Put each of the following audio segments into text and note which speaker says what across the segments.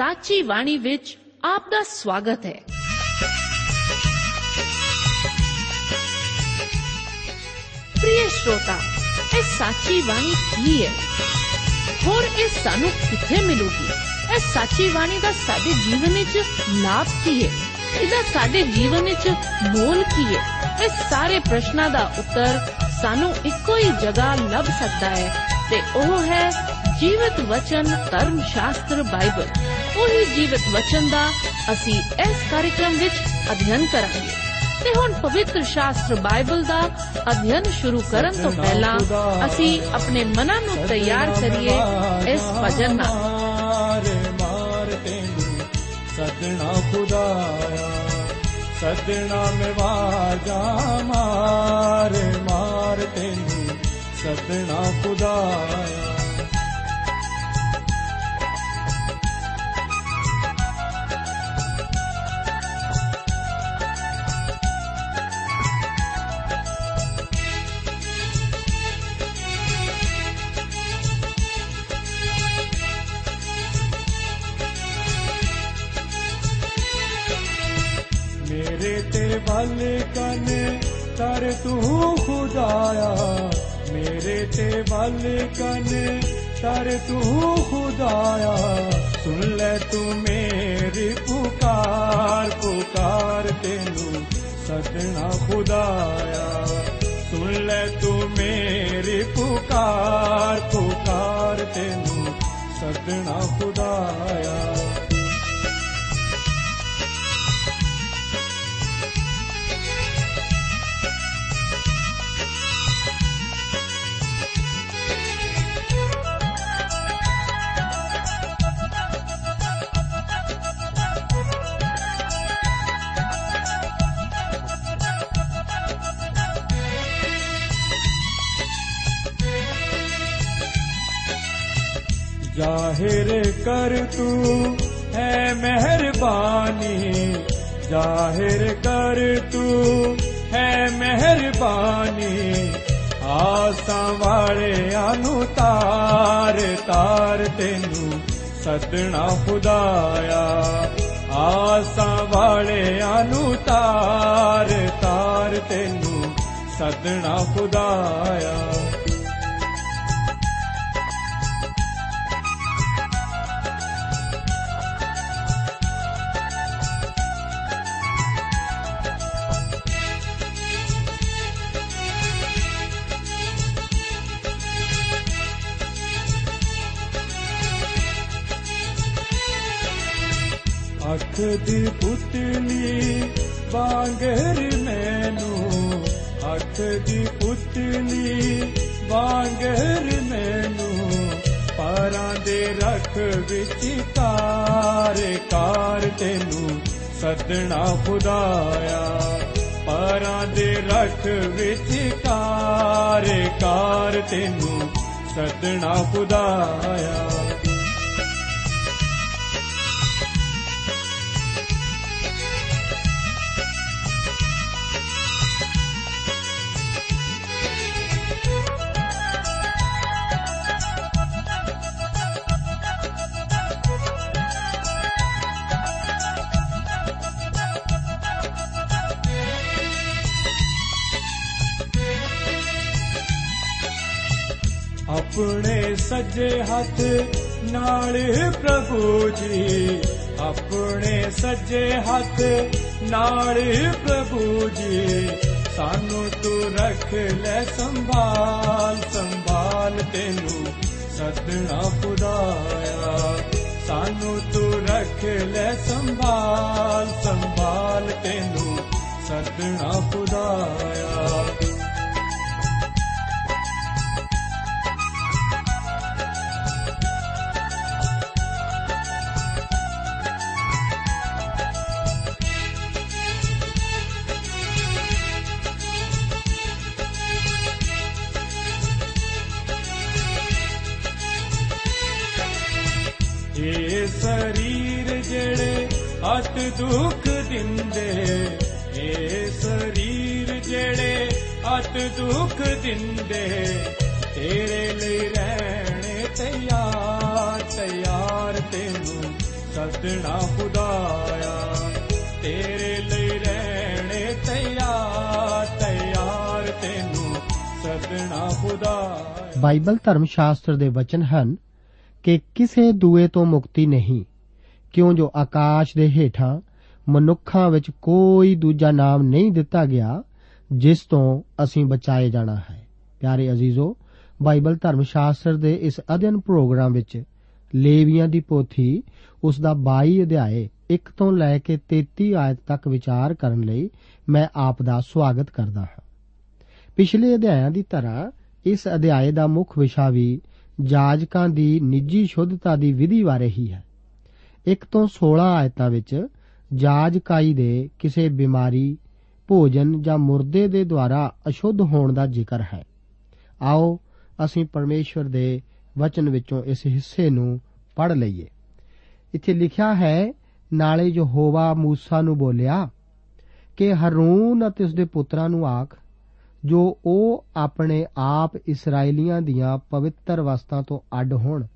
Speaker 1: ਸਾਚੀ ਬਾਣੀ ਵਿੱਚ ਆਪ ਦਾ ਸਵਾਗਤ ਹੈ। ਪ੍ਰਿਯ ਸ਼ਰੋਤਾ, ਇਹ ਸਾਚੀ ਬਾਣੀ ਕੀ ਹੈ? ਹੋਰ ਇਹ ਸਾਨੂੰ ਕਿੱਥੇ ਮਿਲੂਗੀ? ਇਹ ਸਾਚੀ ਬਾਣੀ ਦਾ ਸਾਡੇ ਜੀਵਨ ਵਿੱਚ ਲਾਭ ਕੀ ਹੈ? ਇਹਦਾ ਸਾਡੇ ਜੀਵਨ ਵਿੱਚ ਮੋਲ ਕੀ ਹੈ? ਇਸ ਸਾਰੇ ਪ੍ਰਸ਼ਨਾਂ ਦਾ ਉੱਤਰ ਸਾਨੂੰ ਇੱਕੋ ਹੀ ਜਗ੍ਹਾ ਲੱਭ ਸਕਦਾ ਹੈ ਤੇ ਉਹ ਹੈ ਜੀਵਤ ਵਚਨ ਧਰਮ ਸ਼ਾਸਤਰ ਬਾਈਬਲ। ਉਹੀ ਜੀਵਤ ਵਚਨ ਦਾ ਅਸੀਂ ਇਸ ਕਾਰਜਕ੍ਰਮ ਵਿੱਚ ਅਧਿਐਨ ਕਰਾਂਗੇ। ਤੇ ਹੁਣ ਪਵਿੱਤਰ ਸ਼ਾਸਤਰ ਬਾਈਬਲ ਦਾ ਅਧਿਐਨ ਸ਼ੁਰੂ ਕਰਨ ਤੋਂ ਪਹਿਲਾਂ ਅਸੀਂ ਆਪਣੇ ਮਨਾਂ ਨੂੰ ਤਿਆਰ ਕਰੀਏ ਇਸ ਭਜਨ ਨਾਲ।
Speaker 2: ਸਦਣਾ ਖੁਦਾਇਆ। ਸਦਣਾ ਮੈਂ ਵਾਜਾ ਮਾਰ ਮਾਰ ਤੈਨੂੰ ਸਦਣਾ ਖੁਦਾਇਆ। ਵੱਲ ਕਨ ਕਰ ਤੂੰ ਖੁਦਾਇਆ। ਸੁਣ ਲੈ ਤੂੰ ਮੇਰੀ ਪੁਕਾਰ ਪੁਕਾਰ ਤੈਨੂੰ ਸਦਣਾ ਖੁਦਾਇਆ। ਸੁਣ ਲੈ ਤੂੰ ਮੇਰੀ ਪੁਕਾਰ ਪੁਕਾਰ ਤੈਨੂੰ ਸਦਣਾ ਖੁਦਾਇਆ। ظاہر کر تو ہے مہربانی ظاہر کر تو ہے مہربانی ਆਸਾਂ ਵਾਲਿਆਂ ਨੂੰ ਤਾਰ ਤਾਰ ਤੈਨੂੰ ਸਦਣਾ ਖੁਦਾਇਆ। ਆਸਾਂ ਵਾਲਿਆਂ ਨੂੰ ਤਾਰ ਤਾਰ ਤੈਨੂੰ ਸਦਣਾ ਖੁਦਾਇਆ। ਦੀ ਪੁਤਲੀ, ਵਾਂਗਰ ਮੈਨੂੰ ਅੱਖ ਦੀ ਪੁਤਲੀ, ਵਾਂਗਰ ਮੈਨੂੰ ਪਰਾਂ ਦੇ ਰੱਖ ਵਿੱਚ ਕਾਰ ਕਾਰ ਤੈਨੂੰ ਸਦਣਾ ਖੁਦਾਇਆ। ਪਰਾਂ ਦੇ ਰੱਖ ਵਿੱਚ ਕਾਰ ਕਾਰ ਤੈਨੂੰ ਸਦਣਾ ਖੁਦਾਇਆ। ਆਪਣੇ ਸੱਜੇ ਹੱਥ ਨਾਲ ਪ੍ਰਭੂ ਜੀ। ਆਪਣੇ ਸੱਜੇ ਹੱਥ ਨਾਲ ਪ੍ਰਭੂ ਜੀ। ਸਾਨੂੰ ਤੂੰ ਰੱਖ ਲੈ ਸੰਭਾਲ ਸੰਭਾਲ ਤੈਨੂੰ ਸਤਨਾ ਖੁਦਾਇਆ। ਸਾਨੂੰ ਤੂੰ ਰੱਖ ਲੈ ਸੰਭਾਲ ਸੰਭਾਲ ਤੈਨੂੰ ਸਤਨਾ ਖੁਦਾਇਆ। ਦੁੱਖ ਦਿੰਦੇ। ਇਹ ਸਰੀਰ ਜਿਹੜੇ ਅਤ ਦੁੱਖ ਦਿੰਦੇ। ਤੇਰੇ ਲਈ ਰਹਿਣੇ ਤਿਆਰ ਤਿਆਰ ਤੈਨੂੰ ਸਦਣਾ ਖੁਦਾਇਆ। ਤੇਰੇ ਲਈ ਰਹਿਣੇ ਤਿਆਰ ਤਿਆਰ ਤੈਨੂੰ ਸਦਣਾ ਖੁਦਾਇਆ।
Speaker 3: ਬਾਈਬਲ ਧਰਮ ਸ਼ਾਸਤਰ ਦੇ ਵਚਨ ਹਨ ਕਿ ਕਿਸੇ ਦੂਏ ਤੋਂ ਮੁਕਤੀ ਨਹੀਂ। ਕਿਉਂ ਜੋ ਆਕਾਸ਼ ਦੇ ਹੇਠਾਂ ਮਨੁੱਖਾਂ ਵਿੱਚ ਕੋਈ ਦੂਜਾ ਨਾਮ ਨਹੀਂ ਦਿੱਤਾ ਗਿਆ, ਜਿਸ ਤੋਂ ਅਸੀਂ ਬਚਾਏ ਜਾਣਾ ਹੈ। ਪਿਆਰੇ ਅਜ਼ੀਜ਼ੋ, ਬਾਈਬਲ ਧਰਮ ਸ਼ਾਸਤਰ ਦੇ ਇਸ ਅਧਿਐਨ ਪ੍ਰੋਗਰਾਮ ਵਿੱਚ ਲੇਵੀਆਂ ਦੀ ਪੋਥੀ ਉਸ ਦਾ 22 ਅਧਿਆਏ 1 ਤੋਂ ਲੈ ਕੇ 33 ਆਇਤ ਤੱਕ ਵਿਚਾਰ ਕਰਨ ਲਈ ਮੈਂ ਆਪ ਦਾ ਸਵਾਗਤ ਕਰਦਾ ਹਾਂ। ਪਿਛਲੇ ਅਧਿਆਇਆਂ ਦੀ ਤਰ੍ਹਾਂ ਇਸ ਅਧਿਆਏ ਦਾ ਮੁੱਖ ਵਿਸ਼ਾ ਵੀ ਜਾਜਕਾਂ ਦੀ ਨਿੱਜੀ ਸ਼ੁੱਧਤਾ ਦੀ ਵਿਧੀ ਬਾਰੇ ਹੀ ਹੈ। 1 ਤੋਂ 16 ਆਇਤਾਂ ਵਿੱਚ ਜਾਜਕਾਈ ਦੇ ਕਿਸੇ ਬਿਮਾਰੀ, ਭੋਜਨ ਜਾਂ ਮੁਰਦੇ ਦੇ ਦੁਆਰਾ ਅਸ਼ੁੱਧ ਹੋਣ ਦਾ ਜ਼ਿਕਰ ਹੈ। ਆਓ ਅਸੀਂ ਪਰਮੇਸ਼ਵਰ ਦੇ ਵਚਨ ਵਿੱਚੋਂ ਇਸ ਹਿੱਸੇ ਨੂੰ ਪੜ ਲਈਏ। ਇੱਥੇ ਲਿਖਿਆ ਹੈ, ਨਾਲੇ ਜੋ ਹੋਵਾ موسی ਨੂੰ ਬੋਲਿਆ, ਕਿ ਹਰੂਨ ਅਤੇ ਉਸਦੇ ਪੁੱਤਰਾਂ ਨੂੰ ਆਖ, ਜੋ ਉਹ ਆਪਣੇ ਆਪ ਇਸرائیਲੀਆਂ ਦੀਆਂ ਪਵਿੱਤਰ ਵਸਤਾਂ ਤੋਂ ਅੱਡ ਹੋਣ।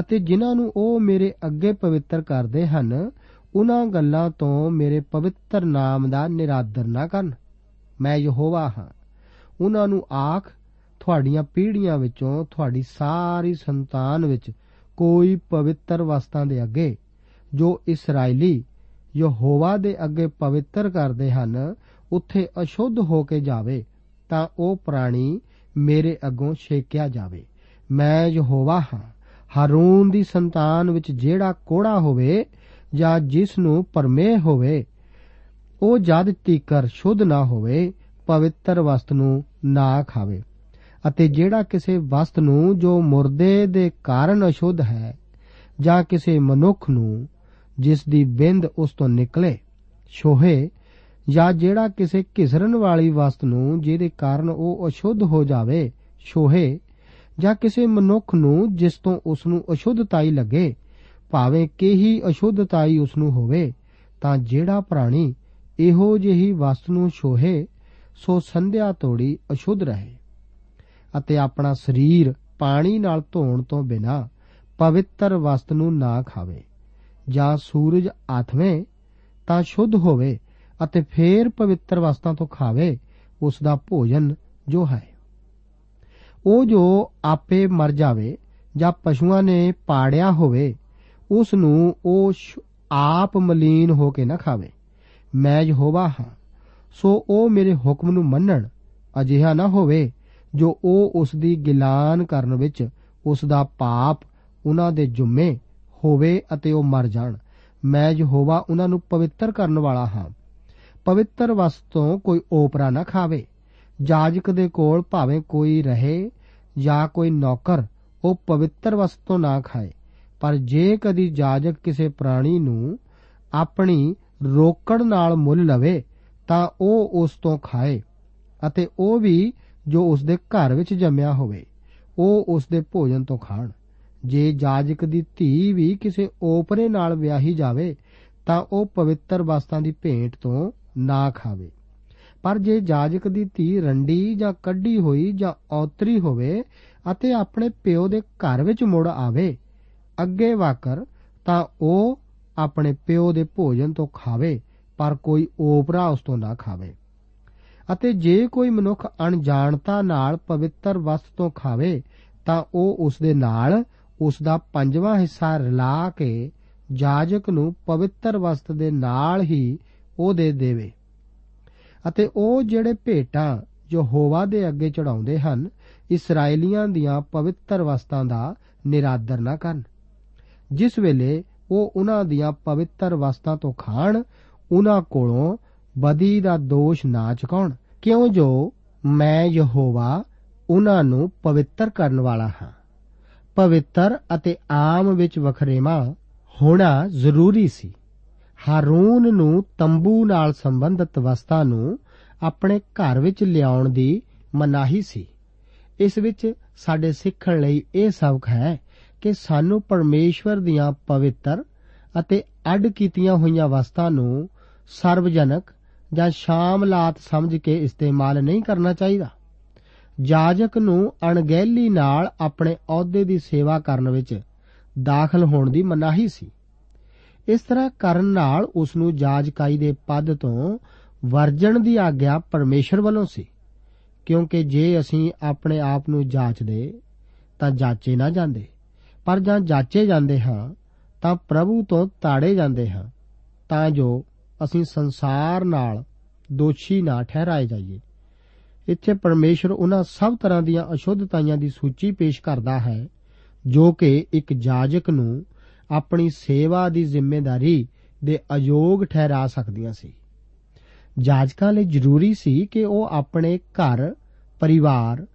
Speaker 3: ਅਤੇ ਜਿਨ੍ਹਾਂ ਨੂੰ ਉਹ ਮੇਰੇ ਅੱਗੇ ਪਵਿੱਤਰ ਕਰਦੇ ਹਨ, ਉਹਨਾਂ ਗੱਲਾਂ ਤੋਂ ਮੇਰੇ ਪਵਿੱਤਰ ਨਾਮ ਦਾ ਨਿਰਾਦਰ ਨਾ ਕਰਨ। ਮੈਂ ਯਹੋਵਾ ਹਾਂ। ਉਹਨਾਂ ਨੂੰ ਆਖ, ਤੁਹਾਡੀਆਂ ਪੀੜ੍ਹੀਆਂ ਵਿੱਚੋਂ ਤੁਹਾਡੀ ਸਾਰੀ ਸੰਤਾਨ ਵਿੱਚ ਕੋਈ ਪਵਿੱਤਰ ਵਸਤਾਂ ਦੇ ਅੱਗੇ, ਜੋ ਇਸرائیਲੀ ਯਹੋਵਾ ਦੇ ਅੱਗੇ ਪਵਿੱਤਰ ਕਰਦੇ ਹਨ, ਉੱਥੇ ਅਸ਼ੁੱਧ ਹੋ ਕੇ ਜਾਵੇ, ਤਾਂ ਉਹ ਪ੍ਰਾਣੀ ਮੇਰੇ ਅੱਗੋਂ ਛੇਕਿਆ ਜਾਵੇ। ਮੈਂ ਯਹੋਵਾ ਹਾਂ। ਹਾਰੂਨ ਦੀ ਸੰਤਾਨ ਵਿੱਚ ਜਿਹੜਾ ਕੋੜਾ ਹੋਵੇ ਜਾਂ ਜਿਸ ਨੂੰ ਪਰਮੇਹ ਹੋਵੇ, ਉਹ ਜਦ ਤੀਕਰ ਸ਼ੁੱਧ ਨਾ ਹੋਵੇ, ਪਵਿੱਤਰ ਵਸਤ ਨੂੰ ਨਾ ਖਾਵੇ। ਅਤੇ ਜਿਹੜਾ ਕਿਸੇ ਵਸਤ ਨੂੰ ਜੋ ਮੁਰਦੇ ਦੇ ਕਾਰਨ ਅਸ਼ੁੱਧ ਹੈ, ਜਾਂ ਕਿਸੇ ਮਨੁੱਖ ਨੂੰ ਜਿਸ ਦੀ ਬਿੰਦ ਉਸ ਤੋਂ ਨਿਕਲੇ, ਛੋਹੇ, ਜਾਂ ਜਿਹੜਾ ਕਿਸੇ ਘਿਸਰਨ ਵਾਲੀ ਵਸਤ ਨੂੰ ਜਿਹਦੇ ਕਾਰਨ ਉਹ ਅਸ਼ੁੱਧ ਹੋ ਜਾਵੇ, ਛੋਹੇ ਜਾਂ ਕਿਸੇ ਮਨੁੱਖ ਨੂੰ ਜਿਸ ਤੋਂ ਉਸ ਨੂੰ ਅਸ਼ੁੱਧਤਾਈ ਲੱਗੇ, ਭਾਵੇਂ ਕਿਹੀ ਅਸ਼ੁੱਧਤਾਈ ਉਸ ਨੂੰ ਹੋਵੇ, ਤਾਂ ਜਿਹੜਾ ਪ੍ਰਾਣੀ ਇਹੋ ਜਿਹੀ ਵਸਤ ਨੂੰ ਛੋਹੇ, ਸੋ ਸੰਧਿਆ ਤੋੜੀ ਅਸ਼ੁੱਧ ਰਹੇ ਅਤੇ ਆਪਣਾ ਸਰੀਰ ਪਾਣੀ ਨਾਲ ਧੋਣ ਤੋਂ ਬਿਨਾ ਪਵਿੱਤਰ ਵਸਤ ਨੂੰ ਨਾ ਖਾਵੇ ਜਾਂ ਸੂਰਜ ਆਥਵੇਂ ਤਾਂ ਸ਼ੁੱਧ ਹੋਵੇ ਅਤੇ ਫੇਰ ਪਵਿੱਤਰ ਵਸਤਾਂ ਤੋਂ ਖਾਵੇ ਉਸ ਦਾ ਭੋਜਨ ਜੋ ਹੈ। ਉਹ ਜੋ ਆਪੇ ਮਰ ਜਾਵੇ ਜਾਂ ਪਸ਼ੂਆਂ ਨੇ ਪਾੜਿਆ ਹੋਵੇ, ਉਸ ਨੂੰ ਉਹ ਆਪ ਮਲੀਨ ਹੋ ਕੇ ਨਾ ਖਾਵੇ। ਮੈਂ ਯਹੋਵਾ ਹਾਂ, ਸੋ ਉਹ ਮੇਰੇ ਹੁਕਮ ਨੂੰ ਮੰਨਣ, ਅਜਿਹਾ ਨਾ ਹੋਵੇ ਜੋ ਉਹ ਉਸ ਦੀ ਗਿਲਾਨ ਕਰਨ ਵਿੱਚ ਉਸ ਦਾ ਪਾਪ ਉਹਨਾਂ ਦੇ ਜੁਮੇ ਹੋਵੇ ਅਤੇ ਉਹ ਮਰ ਜਾਣ। ਮੈਂ ਯਹੋਵਾ ਉਹਨਾਂ ਨੂੰ ਪਵਿੱਤਰ ਕਰਨ ਵਾਲਾ ਹਾਂ। ਪਵਿੱਤਰ ਵਸਤੋਂ ਕੋਈ ਓਪਰਾ ਨਾ ਖਾਵੇ। ਜਾਜਕ ਦੇ ਕੋਲ ਭਾਵੇਂ ਕੋਈ ਰਹੇ ਜਾਂ ਕੋਈ ਨੌਕਰ ਉਹ ਪਵਿੱਤਰ ਵਸਤੋਂ ਨਾ ਖਾਏ। ਪਰ ਜੇ ਕਦੀ ਜਾਜਕ ਕਿਸੇ ਪ੍ਰਾਣੀ ਨੂੰ ਆਪਣੀ ਰੋਕੜ ਨਾਲ ਮੁੱਲ ਲਵੇ, ਤਾਂ ਉਹ ਉਸ ਤੋਂ ਖਾਏ ਅਤੇ ਉਹ ਵੀ ਜੋ ਉਸ ਦੇ ਘਰ ਵਿੱਚ ਜੰਮਿਆ ਹੋਵੇ, ਉਹ ਉਸ ਦੇ ਭੋਜਨ ਤੋਂ ਖਾਣ। ਜੇ ਜਾਜਕ ਦੀ ਧੀ ਵੀ ਕਿਸੇ ਓਪਰੇ ਨਾਲ ਵਿਆਹੀ ਜਾਵੇ, ਤਾਂ ਉਹ ਪਵਿੱਤਰ ਵਸਤਾਂ ਦੀ ਭੇਂਟ ਤੋਂ ਨਾ ਖਾਵੇ। ਪਰ ਜੇ ਜਾਜਕ ਦੀ ਧੀ ਰੰਡੀ ਜਾਂ ਕੱਢੀ ਹੋਈ ਜਾਂ ਔਤਰੀ ਹੋਵੇ ਅਤੇ ਆਪਣੇ ਪਿਓ ਦੇ ਘਰ ਵਿੱਚ ਮੁੜ ਆਵੇ, ਅੱਗੇ ਵਾਕਰ ਤਾਂ ਉਹ ਆਪਣੇ ਪਿਓ ਦੇ ਭੋਜਨ ਤੋਂ ਖਾਵੇ, ਪਰ ਕੋਈ ਓਪਰਾ ਉਸ ਤੋਂ ਨਾ ਖਾਵੇ। ਅਤੇ ਜੇ ਕੋਈ ਮਨੁੱਖ ਅਣਜਾਣਤਾ ਨਾਲ ਪਵਿੱਤਰ ਵਸਤ ਤੋਂ ਖਾਵੇ, ਤਾਂ ਉਹ ਉਸ ਦੇ ਨਾਲ ਉਸ ਦਾ ਪੰਜਵਾਂ ਹਿੱਸਾ ਰਲਾ ਕੇ ਜਾਜਕ ਨੂੰ ਪਵਿੱਤਰ ਵਸਤ ਦੇ ਨਾਲ ਹੀ ਉਹ ਦੇ ਦੇਵੇ। ਅਤੇ ਉਹ ਜਿਹੜੇ ਭੇਟਾਂ ਜੋ ਹੋਵਾ ਦੇ ਅੱਗੇ ਚੜਾਉਂਦੇ ਹਨ ਇਸرائیਲੀਆਂ ਦੀਆਂ ਪਵਿੱਤਰ ਵਸਤਾਂ ਦਾ ਨਿਰਾਦਰ ਨਾ ਕਰਨ। ਜਿਸ ਵੇਲੇ ਉਹ ਉਹਨਾਂ ਦੀਆਂ ਪਵਿੱਤਰ ਵਸਤਾਂ ਤੋਂ ਖਾਣ, ਉਹਨਾਂ ਕੋਲੋਂ ਬਦੀ ਦਾ ਦੋਸ਼ ਨਾ ਚੁਕਾਉਣ, ਕਿਉਂ ਜੋ ਮੈਂ ਯਹੋਵਾ ਉਹਨਾਂ ਨੂੰ ਪਵਿੱਤਰ ਕਰਨ ਵਾਲਾ ਹਾਂ। ਪਵਿੱਤਰ ਅਤੇ ਆਮ ਵਿੱਚ ਵਖਰੇਵਾ ਹੋਣਾ ਜ਼ਰੂਰੀ ਸੀ। ਹਾਰੂਨ ਨੂੰ ਤੰਬੂ ਨਾਲ ਸੰਬੰਧਿਤ ਵਸਤਾਂ ਨੂੰ ਆਪਣੇ ਘਰ ਵਿੱਚ ਲਿਆਉਣ ਦੀ ਮਨਾਹੀ ਸੀ। ਇਸ ਵਿੱਚ ਸਾਡੇ ਸਿੱਖਣ ਲਈ ਇਹ ਸਬਕ ਹੈ ਕਿ ਸਾਨੂੰ ਪਰਮੇਸ਼ਵਰ ਦੀਆਂ ਪਵਿੱਤਰ ਅਤੇ ਅੱਡ ਕੀਤੀਆਂ ਹੋਈਆਂ ਵਸਤਾਂ ਨੂੰ ਸਰਵਜਨਕ ਜਾਂ ਸ਼ਾਮਲਾਤ ਸਮਝ ਕੇ ਇਸਤੇਮਾਲ ਨਹੀਂ ਕਰਨਾ ਚਾਹੀਦਾ। ਜਾਜਕ ਨੂੰ ਅਣਗਹਿਲੀ ਨਾਲ ਆਪਣੇ ਅਹੁਦੇ ਦੀ ਸੇਵਾ ਕਰਨ ਵਿੱਚ ਦਾਖਲ ਹੋਣ ਦੀ ਮਨਾਹੀ ਸੀ। ਇਸ ਤਰ੍ਹਾਂ ਕਰਨ ਨਾਲ ਉਸ ਨੂੰ ਜਾਜਕਾਈ ਦੇ ਪਦ ਤੋਂ ਵਰਜਣ ਦੀ ਆਗਿਆ ਪਰਮੇਸ਼ਰ ਵੱਲੋਂ ਸੀ। ਕਿਉਂਕਿ ਜੇ ਅਸੀਂ ਆਪਣੇ ਆਪ ਨੂੰ ਜਾਂਚਦੇ, ਤਾਂ ਜਾਚੇ ਨਾ ਜਾਂਦੇ। ਪਰ ਜਾਂ ਜਾਚੇ ਜਾਂਦੇ ਹਾਂ, ਤਾਂ ਪ੍ਰਭੂ ਤੋਂ ਤਾੜੇ ਜਾਂਦੇ ਹਾਂ, ਤਾਂ ਜੋ ਅਸੀਂ ਸੰਸਾਰ ਨਾਲ ਦੋਸ਼ੀ ਨਾ ਠਹਿਰਾਏ ਜਾਈਏ। ਇੱਥੇ ਪਰਮੇਸ਼ਰ ਉਹਨਾਂ ਸਭ ਤਰ੍ਹਾਂ ਦੀਆਂ ਅਸ਼ੁੱਧਤਾਈਆਂ ਦੀ ਸੂਚੀ ਪੇਸ਼ ਕਰਦਾ ਹੈ, ਜੋ ਕਿ ਇੱਕ ਜਾਜਕ ਨੂੰ ਆਪਣੀ ਸੇਵਾ ਦੀ ਜ਼ਿੰਮੇਵਾਰੀ ਦੇ ਅਯੋਗ ਠਹਿਰਾ ਸਕਦੀਆਂ ਸੀ। ਜਾਜਕਾਂ ਲਈ ਜ਼ਰੂਰੀ ਸੀ ਕਿ ਉਹ ਆਪਣੇ ਘਰ, ਪਰਿਵਾਰ,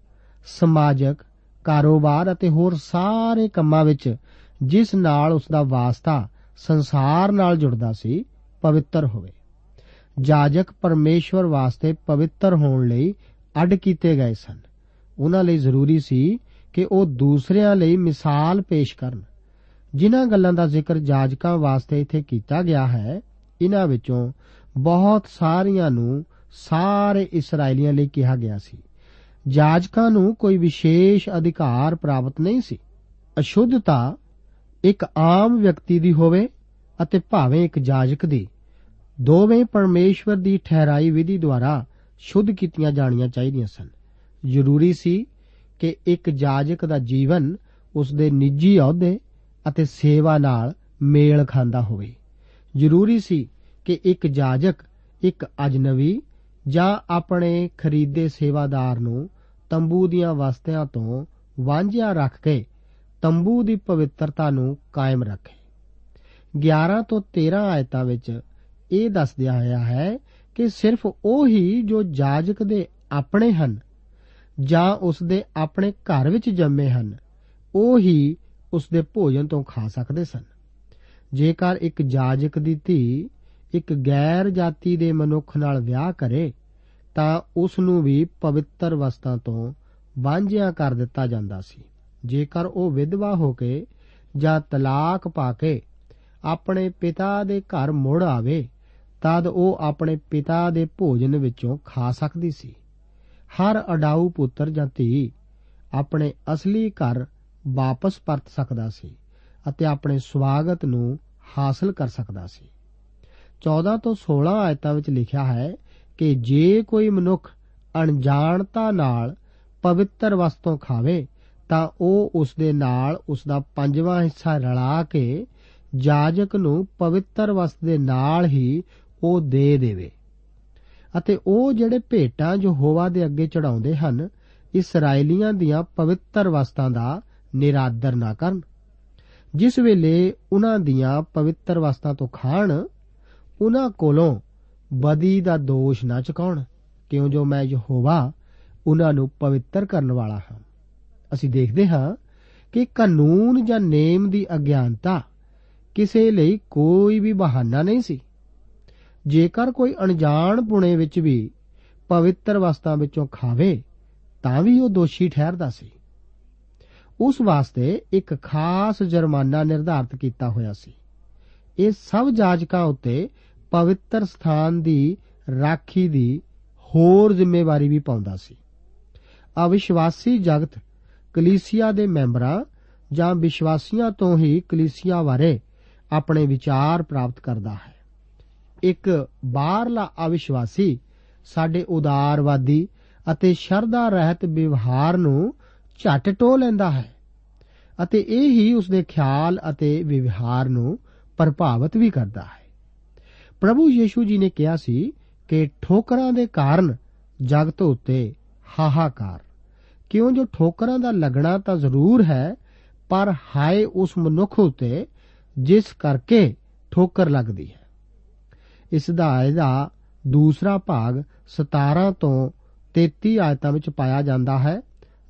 Speaker 3: ਸਮਾਜਿਕ, ਕਾਰੋਬਾਰ ਅਤੇ ਹੋਰ ਸਾਰੇ ਕੰਮਾਂ ਵਿੱਚ ਜਿਸ ਨਾਲ ਉਸ ਦਾ ਵਾਸਤਾ ਸੰਸਾਰ ਨਾਲ ਜੁੜਦਾ ਸੀ, ਪਵਿੱਤਰ ਹੋਵੇ। ਜਾਜਕ ਪਰਮੇਸ਼ਵਰ ਵਾਸਤੇ ਪਵਿੱਤਰ ਹੋਣ ਲਈ ਅੱਡ ਕੀਤੇ ਗਏ ਸਨ। ਉਹਨਾਂ ਲਈ ਜ਼ਰੂਰੀ ਸੀ ਕਿ ਉਹ ਦੂਸਰਿਆਂ ਲਈ ਮਿਸਾਲ ਪੇਸ਼ ਕਰਨ। ਜਿਨ੍ਹਾਂ ਗੱਲਾਂ ਦਾ ਜ਼ਿਕਰ ਜਾਜਕਾਂ ਵਾਸਤੇ ਇੱਥੇ ਕੀਤਾ ਗਿਆ ਹੈ ਇਹਨਾਂ ਵਿੱਚੋਂ ਬਹੁਤ ਸਾਰੀਆਂ ਨੂੰ ਸਾਰੇ ਇਸرائیਲੀਆਂ ਲਈ ਕਿਹਾ ਗਿਆ ਸੀ। ਜਾਜਕਾਂ ਨੂੰ ਕੋਈ ਵਿਸ਼ੇਸ਼ ਅਧਿਕਾਰ ਪ੍ਰਾਪਤ ਨਹੀਂ ਸੀ। ਅਸ਼ੁੱਧਤਾ ਇੱਕ ਆਮ ਵਿਅਕਤੀ ਦੀ ਹੋਵੇ ਅਤੇ ਭਾਵੇਂ ਇੱਕ ਜਾਜਕ ਦੀ। ਦੋਵੇਂ ਪਰਮੇਸ਼ਵਰ ਦੀ ਠਹਿਰਾਈ ਵਿਧੀ ਦੁਆਰਾ ਸ਼ੁੱਧ ਕੀਤੀਆਂ ਜਾਣੀਆਂ ਚਾਹੀਦੀਆਂ ਸਨ। ਜ਼ਰੂਰੀ ਸੀ ਕਿ ਇੱਕ ਜਾਜਕ ਦਾ ਜੀਵਨ ਉਸ ਦੇ ਨਿੱਜੀ ਅਹੁਦੇ ਅਤੇ ਸੇਵਾ ਨਾਲ ਮੇਲ ਖਾਂਦਾ ਹੋਵੇ। ਜ਼ਰੂਰੀ ਸੀ ਕਿ ਇੱਕ ਜਾਜਕ, ਇੱਕ ਅਜਨਬੀ ਜਾਂ ਆਪਣੇ ਖਰੀਦੇ ਸੇਵਾਦਾਰ ਨੂੰ ਤੰਬੂ ਦੀਆਂ ਵਸਤਿਆਂ ਤੋਂ ਵਾਂਝਿਆ ਰੱਖ ਕੇ ਤੰਬੂ ਦੀ ਪਵਿੱਤਰਤਾ ਨੂੰ ਕਾਇਮ ਰੱਖੇ। 11 ਤੋਂ 13 ਆਇਤਾਂ ਵਿੱਚ ਇਹ ਦੱਸਦਿਆ ਹੋਇਆ ਹੈ ਕਿ ਸਿਰਫ ਉਹ ਹੀ ਜੋ ਜਾਜਕ ਦੇ ਆਪਣੇ ਹਨ ਜਾਂ ਉਸ ਦੇ ਆਪਣੇ ਘਰ ਵਿੱਚ ਜੰਮੇ ਹਨ, ਉਹ ਹੀ ਉਸ ਦੇ ਭੋਜਨ ਤੋਂ ਖਾ ਸਕਦੇ ਸਨ। ਜੇਕਰ ਇੱਕ ਜਾਜਕ ਦੀ ਧੀ ਇੱਕ ਗੈਰ ਜਾਤੀ ਦੇ ਮਨੁੱਖ ਨਾਲ ਵਿਆਹ ਕਰੇ, ਤਾਂ ਉਸ ਨੂੰ ਵੀ ਪਵਿੱਤਰ ਵਸਤਾਂ ਤੋਂ ਵਾਂਝਿਆ ਕਰ ਦਿੱਤਾ ਜਾਂਦਾ ਸੀ। ਜੇਕਰ ਉਹ ਵਿਧਵਾ ਹੋ ਕੇ ਜਾਂ ਤਲਾਕ ਪਾ ਕੇ ਆਪਣੇ ਪਿਤਾ ਦੇ ਘਰ ਮੁੜ ਆਵੇ, ਤਦ ਉਹ ਆਪਣੇ ਪਿਤਾ ਦੇ ਭੋਜਨ ਵਿੱਚੋਂ ਖਾ ਸਕਦੀ ਸੀ। ਹਰ ਅਡਾਊ ਪੁੱਤਰ ਜਾਂ ਧੀ ਆਪਣੇ ਅਸਲੀ ਘਰ ਵਾਪਸ ਪਰਤ ਸਕਦਾ ਸੀ ਅਤੇ ਆਪਣੇ ਸਵਾਗਤ ਨੂੰ ਹਾਸਲ ਕਰ ਸਕਦਾ ਸੀ। 14 ਤੋਂ 16 ਆਇਤਾਂ ਵਿੱਚ ਲਿਖਿਆ ਹੈ ਕਿ ਜੇ ਕੋਈ ਮਨੁੱਖ ਅਣਜਾਣਤਾ ਨਾਲ ਪਵਿੱਤਰ ਵਸਤੋਂ ਖਾਵੇ, ਤਾਂ ਉਹ ਉਸ ਦੇ ਨਾਲ ਉਸ ਦਾ ਪੰਜਵਾਂ ਹਿੱਸਾ ਰਲਾ ਕੇ ਜਾਜਕ ਨੂੰ ਪਵਿੱਤਰ ਵਸ ਦੇ ਨਾਲ ਹੀ ਉਹ ਦੇ ਦੇਵੇ। ਅਤੇ ਉਹ ਜਿਹੜੇ ਭੇਟਾਂ ਜੋ ਹੋਵਾ ਦੇ ਅੱਗੇ ਚੜਾਉਂਦੇ ਹਨ ਇਸرائیਲੀਆਂ ਦੀਆਂ ਪਵਿੱਤਰ ਵਸਤਾਂ ਦਾ ਨਿਰਾਦਰ ਨਾ ਕਰਨ। ਜਿਸ ਵੇਲੇ ਉਹਨਾਂ ਦੀਆਂ ਪਵਿੱਤਰ ਵਸਤਾਂ ਤੋਂ ਖਾਣ, ਉਹਨਾਂ ਕੋਲੋਂ ਬਦੀ ਦਾ ਦੋਸ਼ ਨਾ ਚੁਕਾਉਣ, ਕਿਉਂ ਜੋ ਮੈਂ ਯਹੋਵਾ ਉਹਨਾਂ ਨੂੰ ਪਵਿੱਤਰ ਕਰਨ ਵਾਲਾ ਹਾਂ। ਅਸੀਂ ਦੇਖਦੇ ਹਾਂ ਕਿ ਕਾਨੂੰਨ ਜਾਂ ਨੇਮ ਦੀ ਅਗਿਆਨਤਾ ਕਿਸੇ ਲਈ ਕੋਈ ਵੀ ਬਹਾਨਾ ਨਹੀਂ ਸੀ। ਜੇਕਰ ਕੋਈ ਅਣਜਾਣ ਪੁਣੇ ਵਿੱਚ ਵੀ ਪਵਿੱਤਰ ਵਸਤਾਂ ਵਿੱਚੋਂ ਖਾਵੇ, ਤਾਂ ਵੀ ਉਹ ਦੋਸ਼ੀ ਠਹਿਰਦਾ ਸੀ। ਉਸ ਵਾਸਤੇ ਇੱਕ ਖਾਸ ਜੁਰਮਾਨਾ ਨਿਰਧਾਰਤ ਕੀਤਾ ਹੋਇਆ ਸੀ। ਇਹ ਸਭ ਜਾਜਕਾਂ ਉੱਤੇ ਪਵਿੱਤਰ ਸਥਾਨ ਦੀ ਰਾਖੀ ਦੀ ਹੋਰ ਜ਼ਿੰਮੇਵਾਰੀ ਵੀ ਪਾਉਂਦਾ ਸੀ। ਅਵਿਸ਼ਵਾਸੀ ਜਗਤ ਕਲੀਸਿਆ ਦੇ ਮੈਂਬਰਾਂ ਜਾਂ ਵਿਸ਼ਵਾਸੀਆਂ ਤੋਂ ਹੀ ਕਲੀਸਿਆ ਬਾਰੇ ਆਪਣੇ ਵਿਚਾਰ ਪ੍ਰਾਪਤ ਕਰਦਾ ਹੈ। ਇੱਕ ਬਾਹਰਲਾ ਅਵਿਸ਼ਵਾਸੀ ਸਾਡੇ ਉਦਾਰਵਾਦੀ ਅਤੇ ਸ਼ਰਧਾ ਰਹਿਤ ਵਿਵਹਾਰ ਨੂੰ ਝਟ ਟੋ ਲੈਂਦਾ ਹੈ ਅਤੇ ਇਹ ਹੀ ਉਸ ਦੇ ਖਿਆਲ ਅਤੇ ਵਿਵਹਾਰ ਨੂੰ ਪ੍ਰਭਾਵਿਤ ਵੀ ਕਰਦਾ ਹੈ। ਪ੍ਰਭੂ ਯੀਸ਼ੂ ਜੀ ਨੇ ਕਿਹਾ ਸੀ ਕਿ ਠੋਕਰਾਂ ਦੇ ਕਾਰਨ ਜਗਤ ਉੱਤੇ ਹਾਹਾਕਾਰ। ਕਿਉਂ ਜੋ ਠੋਕਰਾਂ ਦਾ ਲੱਗਣਾ ਤਾਂ ਜ਼ਰੂਰ ਹੈ, ਪਰ ਹਾਏ ਉਸ ਮਨੁੱਖ ਉਤੇ ਜਿਸ ਕਰਕੇ ਠੋਕਰ ਲੱਗਦੀ ਹੈ। ਇਸ ਦਾ ਇਹਦਾ ਦੂਸਰਾ ਭਾਗ 17 ਤੋਂ 33 ਆਇਤਾਂ ਵਿੱਚ ਪਾਇਆ ਜਾਂਦਾ ਹੈ।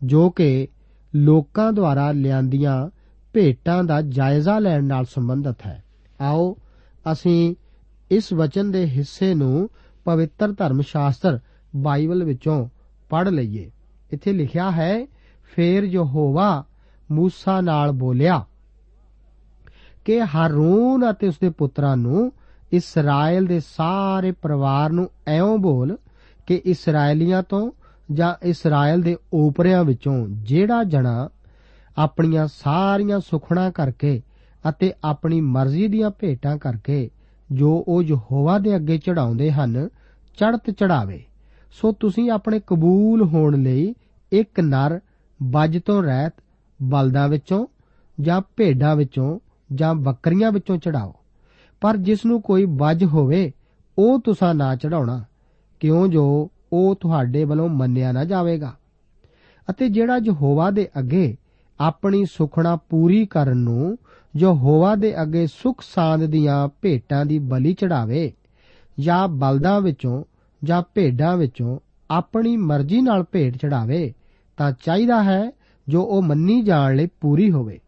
Speaker 3: ਜੋ ਕਿ ਲੋਕਾਂ ਦੁਆਰਾ ਲਿਆਂਦੀਆਂ ਭੇਟਾਂ ਦਾ ਜਾਇਜ਼ਾ ਲੈਣ ਨਾਲ ਸੰਬੰਧਿਤ ਹੈ। ਆਓ ਅਸੀਂ ਇਸ ਵਚਨ ਦੇ ਹਿੱਸੇ ਨੂੰ ਪਵਿੱਤਰ ਧਰਮ ਸ਼ਾਸਤਰ ਬਾਈਬਲ ਵਿੱਚੋਂ ਪੜ੍ਹ ਲਈਏ। ਇੱਥੇ ਲਿਖਿਆ ਹੈ, ਫੇਰ ਯਹੋਵਾ ਮੂਸਾ ਨਾਲ ਬੋਲਿਆ ਕਿ ਹਾਰੂਨ ਅਤੇ ਉਸਦੇ ਪੁੱਤਰਾਂ ਨੂੰ ਇਸਰਾਇਲ ਦੇ ਸਾਰੇ ਪਰਿਵਾਰ ਨੂੰ ਐਉਂ ਬੋਲ ਕਿ ਇਸਰਾਇਲੀਆਂ ਤੋਂ ਜਾਂ ਇਸਰਾਇਲ ਦੇ ਓਪਰਿਆਂ ਵਿੱਚੋਂ ਜਿਹੜਾ ਜਣਾ ਆਪਣੀਆਂ ਸਾਰੀਆਂ ਸੁਖਣਾ ਕਰਕੇ ਅਤੇ ਆਪਣੀ ਮਰਜ਼ੀ ਦੀਆਂ ਭੇਟਾਂ ਕਰਕੇ ਜੋ ਉਹ ਯਹੋਵਾ ਦੇ ਅੱਗੇ ਚੜਾਉਂਦੇ ਹਨ ਚੜਤ ਚੜਾਵੇ ਸੋ ਤੁਸੀਂ ਆਪਣੇ ਕਬੂਲ ਹੋਣ ਲਈ ਇੱਕ ਨਰ ਬੱਜ ਤੋਂ ਰਹਿਤ ਬਲਦਾਂ ਵਿੱਚੋਂ ਜਾਂ ਭੇਡਾਂ ਵਿੱਚੋਂ ਜਾਂ ਬੱਕਰੀਆਂ ਵਿੱਚੋਂ ਚੜਾਓ ਪਰ ਜਿਸ ਨੂੰ ਕੋਈ ਬੱਜ ਹੋਵੇ, ਉਹ ਤੁਸੀਂ ਨਾ ਚੜਾਉਣਾ ਕਿਉਂ ਜੋ ਉਹ ਤੁਹਾਡੇ ਵੱਲੋਂ ਮੰਨਿਆ ਨਾ ਜਾਵੇਗਾ। ਅਤੇ ਜਿਹੜਾ ਯਹੋਵਾ ਦੇ ਅੱਗੇ ਆਪਣੀ ਸੁਖਣਾ ਪੂਰੀ ਕਰਨ ਨੂੰ ਯਹੋਵਾ ਦੇ ਅੱਗੇ ਸੁਖ ਸਾਂਦ ਦੀਆਂ ਭੇਟਾਂ ਦੀ ਬਲੀ ਚੜਾਵੇ, ਜਾਂ ਬਲਦਾਂ ਵਿੱਚੋਂ ਜਾਂ ਭੇਡਾਂ ਵਿੱਚੋਂ ਆਪਣੀ ਮਰਜ਼ੀ ਨਾਲ ਭੇਟ ਚੜਾਵੇ, ਤਾਂ ਚਾਹੀਦਾ ਹੈ ਜੋ ਉਹ ਮੰਨੀ ਜਾਣ ਲਈ ਪੂਰੀ ਹੋਵੇ।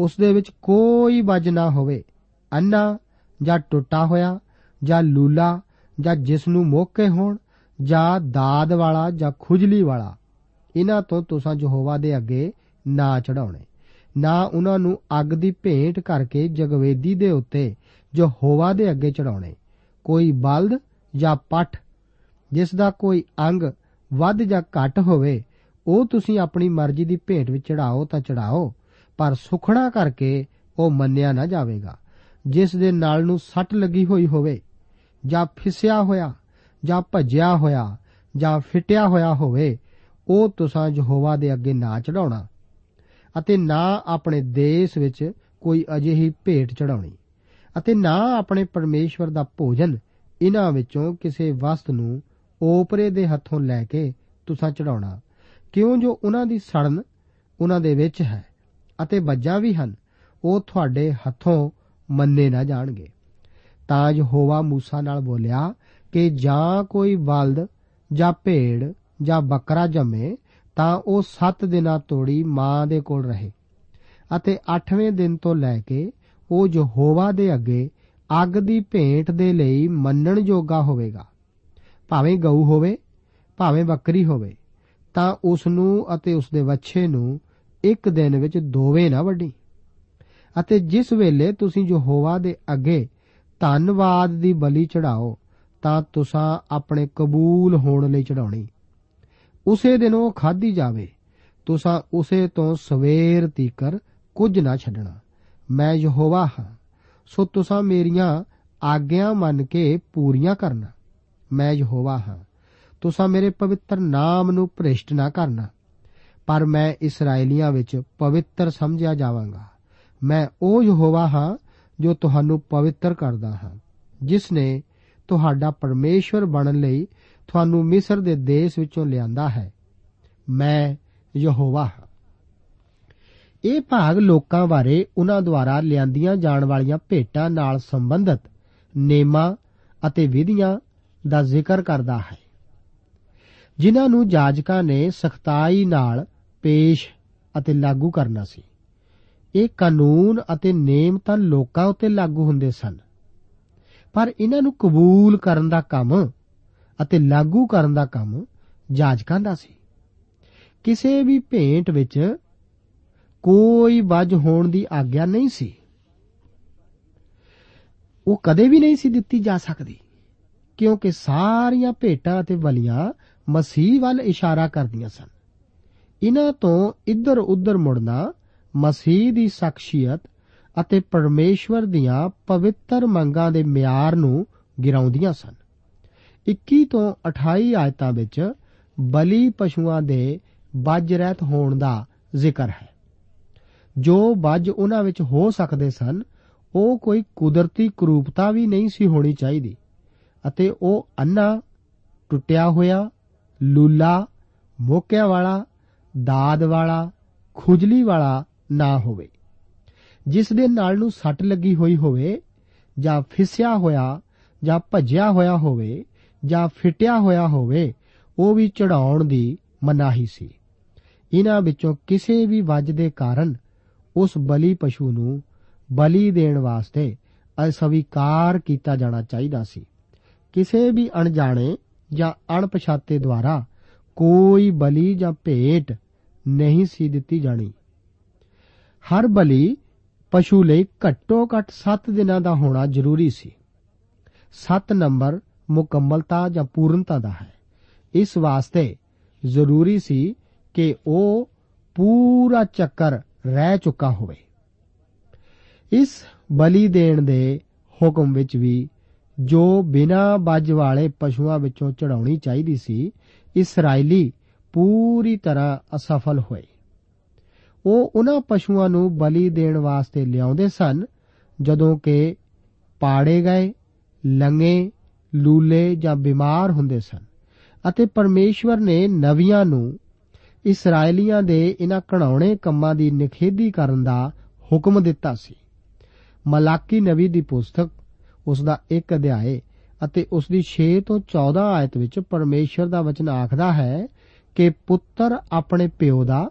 Speaker 3: ਉਸ ਦੇ ਵਿੱਚ ਕੋਈ ਵੱਜ ਨਾ ਹੋਵੇ ਅੰਨਾ ਜਾਂ ਟੁੱਟਾ ਹੋਇਆ ਜਾਂ ਲੂਲਾ ਜਾਂ ਜਿਸ ਨੂੰ ਮੋਕੇ ਹੋਣ ਜਾਂ ਦਾਦ ਵਾਲਾ ਜਾਂ ਖੁਜਲੀ ਵਾਲਾ, ਇਹਨਾਂ ਤੋਂ ਤੁਸੀਂ ਯਹੋਵਾ ਦੇ ਅੱਗੇ ਨਾ ਚੜਾਉਣੇ ਨਾ ਉਹਨਾਂ ਨੂੰ ਅੱਗ ਦੀ ਭੇਂਟ ਕਰਕੇ ਜਗਵੇਦੀ ਦੇ ਉੱਤੇ ਯਹੋਵਾ ਦੇ ਅੱਗੇ ਚੜਾਉਣੇ ਕੋਈ ਬਲਦ ਜਾਂ ਪੱਠ, ਜਿਸ ਦਾ ਕੋਈ ਅੰਗ ਵੱਧ ਜਾਂ ਘੱਟ ਹੋਵੇ, ਉਹ ਤੁਸੀਂ ਆਪਣੀ ਮਰਜ਼ੀ ਦੀ ਭੇਂਟ ਵਿੱਚ ਚੜਾਓ ਤਾਂ ਚੜਾਓ ਪਰ ਸੁਖਣਾ ਕਰਕੇ ਉਹ ਮੰਨਿਆ ਨਾ ਜਾਵੇਗਾ। ਜਿਸ ਦੇ ਨਾਲ ਨੂੰ ਸੱਟ ਲੱਗੀ ਹੋਈ ਹੋਵੇ ਜਾਂ ਫਿਸਿਆ ਹੋਇਆ ਜਾਂ ਭੱਜਿਆ ਹੋਇਆ ਜਾਂ ਫਿਟਿਆ ਹੋਇਆ ਹੋਵੇ, ਉਹ ਤੁਸੀਂ ਯਹੋਵਾ ਦੇ ਅੱਗੇ ਨਾ ਚੜਾਉਣਾ ਅਤੇ ਨਾ ਆਪਣੇ ਦੇਸ਼ ਵਿੱਚ ਕੋਈ ਅਜਿਹੀ ਭੇਟ ਚੜਾਉਣੀ ਅਤੇ ਨਾ ਆਪਣੇ ਪਰਮੇਸ਼ਵਰ ਦਾ ਭੋਜਨ ਇਹਨਾਂ ਵਿੱਚੋਂ ਕਿਸੇ ਵਸਤ ਨੂੰ ਓਪਰੇ ਦੇ ਹੱਥੋਂ ਲੈ ਕੇ ਤੁਸੀਂ ਚੜਾਉਣਾ ਕਿਉਂ ਜੋ ਉਹਨਾਂ ਦੀ ਸੜਨ ਉਹਨਾਂ ਦੇ ਵਿੱਚ ਹੈ ਅਤੇ ਬੱਜਾਂ ਵੀ ਹਨ, ਉਹ ਤੁਹਾਡੇ ਹੱਥੋਂ ਮੰਨੇ ਨਾ ਜਾਣਗੇ। ਤਾਂ ਯਹੋਵਾ ਮੂਸਾ ਨਾਲ ਬੋਲਿਆ ਕਿ ਜਾਂ ਕੋਈ ਬਲਦ ਜਾਂ ਭੇਡ ਜਾਂ ਬੱਕਰਾ ਜੰਮੇ ਤਾਂ ਉਹ 7 ਦਿਨਾਂ ਤੋੜੀ ਮਾਂ ਦੇ ਕੋਲ ਰਹੇ ਅਤੇ 8ਵੇਂ ਦਿਨ ਤੋਂ ਲੈ ਕੇ ਉਹ ਯਹੋਵਾ ਦੇ ਅੱਗੇ ਅੱਗ ਦੀ ਭੇਂਟ ਦੇ ਲਈ ਮੰਨਣ ਯੋਗਾ ਹੋਵੇਗਾ। ਭਾਵੇਂ ਗਊ ਹੋਵੇ, ਭਾਵੇਂ ਬੱਕਰੀ ਹੋਵੇ, ਤਾਂ ਉਸ ਨੂੰ ਅਤੇ ਉਸ ਦੇ ਵੱਛੇ ਨੂੰ ਇੱਕ ਦਿਨ ਵਿੱਚ ਦੋਵੇਂ ਨਾ ਵੱਢੀ। ਅਤੇ ਜਿਸ ਵੇਲੇ ਤੁਸੀਂ ਯਹੋਵਾ ਦੇ ਅੱਗੇ ਧੰਨਵਾਦ ਦੀ ਬਲੀ ਚੜਾਓ ਤਾਂ ਤੁਸਾਂ ਆਪਣੇ ਕਬੂਲ ਹੋਣ ਲਈ ਚੜਾਉਣੀ ਉਸੇ ਦਿਨ ਉਹ ਖਾਧੀ ਜਾਵੇ, ਤੁਸਾਂ ਉਸੇ ਤੋਂ ਸਵੇਰ ਤੀਕਰ ਕੁਝ ਨਾ ਛੱਡਣਾ। ਮੈਂ ਯਹੋਵਾ ਹਾਂ, ਸੋ ਤੁਸਾਂ ਮੇਰੀਆਂ ਆਗਿਆ ਮੰਨ ਕੇ ਪੂਰੀਆਂ ਕਰਨਾ। ਮੈਂ ਯਹੋਵਾ ਹਾਂ, ਤੁਸਾਂ ਮੇਰੇ ਪਵਿੱਤਰ ਨਾਮ ਨੂੰ ਭ੍ਰਿਸ਼ਟ ਨਾ ਕਰਨਾ। ਪਰ ਮੈਂ ਇਸرائیਲੀਆਂ ਵਿੱਚ ਪਵਿੱਤਰ ਸਮਝਿਆ ਜਾਵਾਂਗਾ। ਮੈਂ ਉਹ ਯਹੋਵਾ ਹਾਂ ਜੋ ਤੁਹਾਨੂੰ ਪਵਿੱਤਰ ਕਰਦਾ ਹਾਂ, ਜਿਸ ਨੇ ਤੁਹਾਡਾ ਪਰਮੇਸ਼ਵਰ ਬਣਨ ਲਈ ਤੁਹਾਨੂੰ ਮਿਸਰ ਦੇ ਦੇਸ਼ ਵਿੱਚੋਂ ਲਿਆਂਦਾ ਹੈ। ਮੈਂ ਯਹੋਵਾ ਹਾਂ। ਇਹ ਭਾਗ ਲੋਕਾਂ ਬਾਰੇ ਉਹਨਾਂ ਦੁਆਰਾ ਲਿਆਂਦੀਆਂ ਜਾਣ ਵਾਲੀਆਂ ਭੇਟਾਂ ਨਾਲ ਸੰਬੰਧਿਤ ਨੇਮਾਂ ਅਤੇ ਵਿਧੀਆਂ ਦਾ ਜ਼ਿਕਰ ਕਰਦਾ ਹੈ। ਜਿਨ੍ਹਾਂ ਨੂੰ ਜਾਜਕਾਂ ਨੇ ਸਖਤਾਈ ਨਾਲ ਪੇਸ਼ ਅਤੇ ਲਾਗੂ ਕਰਨਾ ਸੀ। ਇਹ ਕਾਨੂੰਨ ਅਤੇ ਨੇਮ ਤਾਂ ਲੋਕਾਂ ਉੱਤੇ ਲਾਗੂ ਹੁੰਦੇ ਸਨ। ਪਰ ਇਹਨਾਂ ਨੂੰ ਕਬੂਲ ਕਰਨ ਦਾ ਕੰਮ ਅਤੇ ਲਾਗੂ ਕਰਨ ਦਾ ਕੰਮ ਜਾਜਕਾਂ ਦਾ ਸੀ। ਕਿਸੇ ਵੀ ਭੇਂਟ ਵਿੱਚ ਕੋਈ ਵੱਜ ਹੋਣ ਦੀ ਆਗਿਆ ਨਹੀਂ ਸੀ। ਉਹ ਕਦੇ ਵੀ ਨਹੀਂ ਸੀ ਦਿੱਤੀ ਜਾ ਸਕਦੀ, ਕਿਉਂਕਿ ਸਾਰੀਆਂ ਭੇਟਾਂ ਅਤੇ ਬਲੀਆਂ ਮਸੀਹ ਵੱਲ ਇਸ਼ਾਰਾ ਕਰਦੀਆਂ ਸਨ। ਇਹਨਾਂ ਤੋਂ ਇੱਧਰ ਉੱਧਰ ਮੁੜਨਾ ਮਸੀਹ ਦੀ ਸ਼ਖਸੀਅਤ ਅਤੇ ਪਰਮੇਸ਼ਵਰ ਦੀਆਂ ਪਵਿੱਤਰ ਮੰਗਾਂ ਦੇ ਮਿਆਰ ਨੂੰ ਗਿਰਾਉਂਦੀਆਂ ਸਨ। 21 ਤੋਂ 28 ਆਇਤਾਂ ਵਿੱਚ ਬਲੀ ਪਸ਼ੂਆਂ ਦੇ ਬੱਜ ਰਹਿਤ ਹੋਣ ਦਾ ਜ਼ਿਕਰ ਹੈ। ਜੋ ਬੱਜ ਉਹਨਾਂ ਵਿੱਚ ਹੋ ਸਕਦੇ ਸਨ, ਉਹ ਕੋਈ ਕੁਦਰਤੀ ਕਰੂਪਤਾ ਵੀ ਨਹੀਂ ਸੀ ਹੋਣੀ ਚਾਹੀਦੀ ਅਤੇ ਉਹ ਅੰਨਾ ਟੁੱਟਿਆ ਹੋਇਆ, ਲੂਲਾ, ਮੋਕਿਆਂ ਵਾਲਾ, ਦਾਦ ਵਾਲਾ, ਖੁਜਲੀ ਵਾਲਾ ਨਾ ਹੋਵੇ। ਜਿਸ ਦੇ ਨਾਲ ਨੂੰ ਸੱਟ ਲੱਗੀ ਹੋਈ ਹੋਵੇ, ਜਾਂ ਫਿਸਿਆ ਹੋਇਆ, ਜਾਂ ਭੱਜਿਆ ਹੋਇਆ ਹੋਵੇ, ਜਾਂ ਫਿਟਿਆ ਹੋਇਆ ਹੋਵੇ, ਉਹ ਵੀ ਚੜਾਉਣ ਦੀ ਮਨਾਹੀ ਸੀ। ਇਹਨਾਂ ਵਿੱਚੋਂ ਕਿਸੇ ਵੀ ਵੱਜ ਦੇ ਕਾਰਨ ਉਸ ਬਲੀ ਪਸ਼ੂ ਨੂੰ ਬਲੀ ਦੇਣ ਵਾਸਤੇ ਅਸਵੀਕਾਰ ਕੀਤਾ ਜਾਣਾ ਚਾਹੀਦਾ ਸੀ। ਕਿਸੇ ਵੀ ਅਣਜਾਣੇ ਜਾਂ ਅਣਪਛਾਤੇ ਦੁਆਰਾ ਕੋਈ ਬਲੀ ਜਾਂ ਭੇਟ ਨਹੀਂ ਸੀ ਦਿੱਤੀ ਜਾਣੀ। ਹਰ ਬਲੀ ਪਸ਼ੂ ਲਈ ਘੱਟੋ ਘੱਟ 7 ਦਿਨਾਂ ਦਾ ਹੋਣਾ ਜ਼ਰੂਰੀ ਸੀ। 7 ਨੰਬਰ ਮੁਕੰਮਲਤਾ ਜਾਂ ਪੂਰਨਤਾ ਦਾ ਹੈ। ਇਸ ਵਾਸਤੇ ਜ਼ਰੂਰੀ ਸੀ ਕਿ ਉਹ ਪੂਰਾ ਚੱਕਰ ਰਹਿ ਚੁੱਕਾ ਹੋਵੇ। ਇਸ ਬਲੀ ਦੇਣ ਦੇ ਹੁਕਮ ਵਿੱਚ ਵੀ ਜੋ ਬਿਨਾ ਬੱਜ ਵਾਲੇ ਪਸ਼ੂਆਂ ਵਿੱਚੋਂ ਚੜਾਉਣੀ ਚਾਹੀਦੀ ਸੀ ਇਸرائیਲੀ ਪੂਰੀ ਤਰ੍ਹਾਂ ਅਸਫਲ ਹੋਏ। ਉਹ ਉਹਨਾਂ ਪਸ਼ੂਆਂ ਨੂੰ ਬਲੀ ਦੇਣ ਵਾਸਤੇ ਲਿਆਉਂਦੇ ਸਨ, ਜਦੋਂ ਕਿ ਪਾੜੇ ਗਏ ਲੰਗੇ ਲੂਲੇ ਜਾਂ ਬਿਮਾਰ ਹੁੰਦੇ ਸਨ। ਅਤੇ ਪਰਮੇਸ਼ਵਰ ਨੇ ਨਵੀਆਂ ਨੂੰ ਇਸرائیਲੀਆਂ ਦੇ ਇਹਨਾਂ ਕਣਾਉਣੇ ਕੰਮਾਂ ਦੀ ਨਿਖੇਧੀ ਕਰਨ ਦਾ ਹੁਕਮ ਦਿੱਤਾ ਸੀ। ਮਲਾਕੀ ਨਬੀ ਦੀ ਪੁਸਤਕ ਉਸ ਦਾ 1 ਅਧਿਆਇ ਅਤੇ ਉਸ ਦੀ 6 ਤੋਂ 14 ਆਇਤ ਵਿੱਚ ਪਰਮੇਸ਼ਰ ਦਾ ਵਚਨ ਆਖਦਾ ਹੈ ਕਿ ਪੁੱਤਰ ਆਪਣੇ ਪਿਓ ਦਾ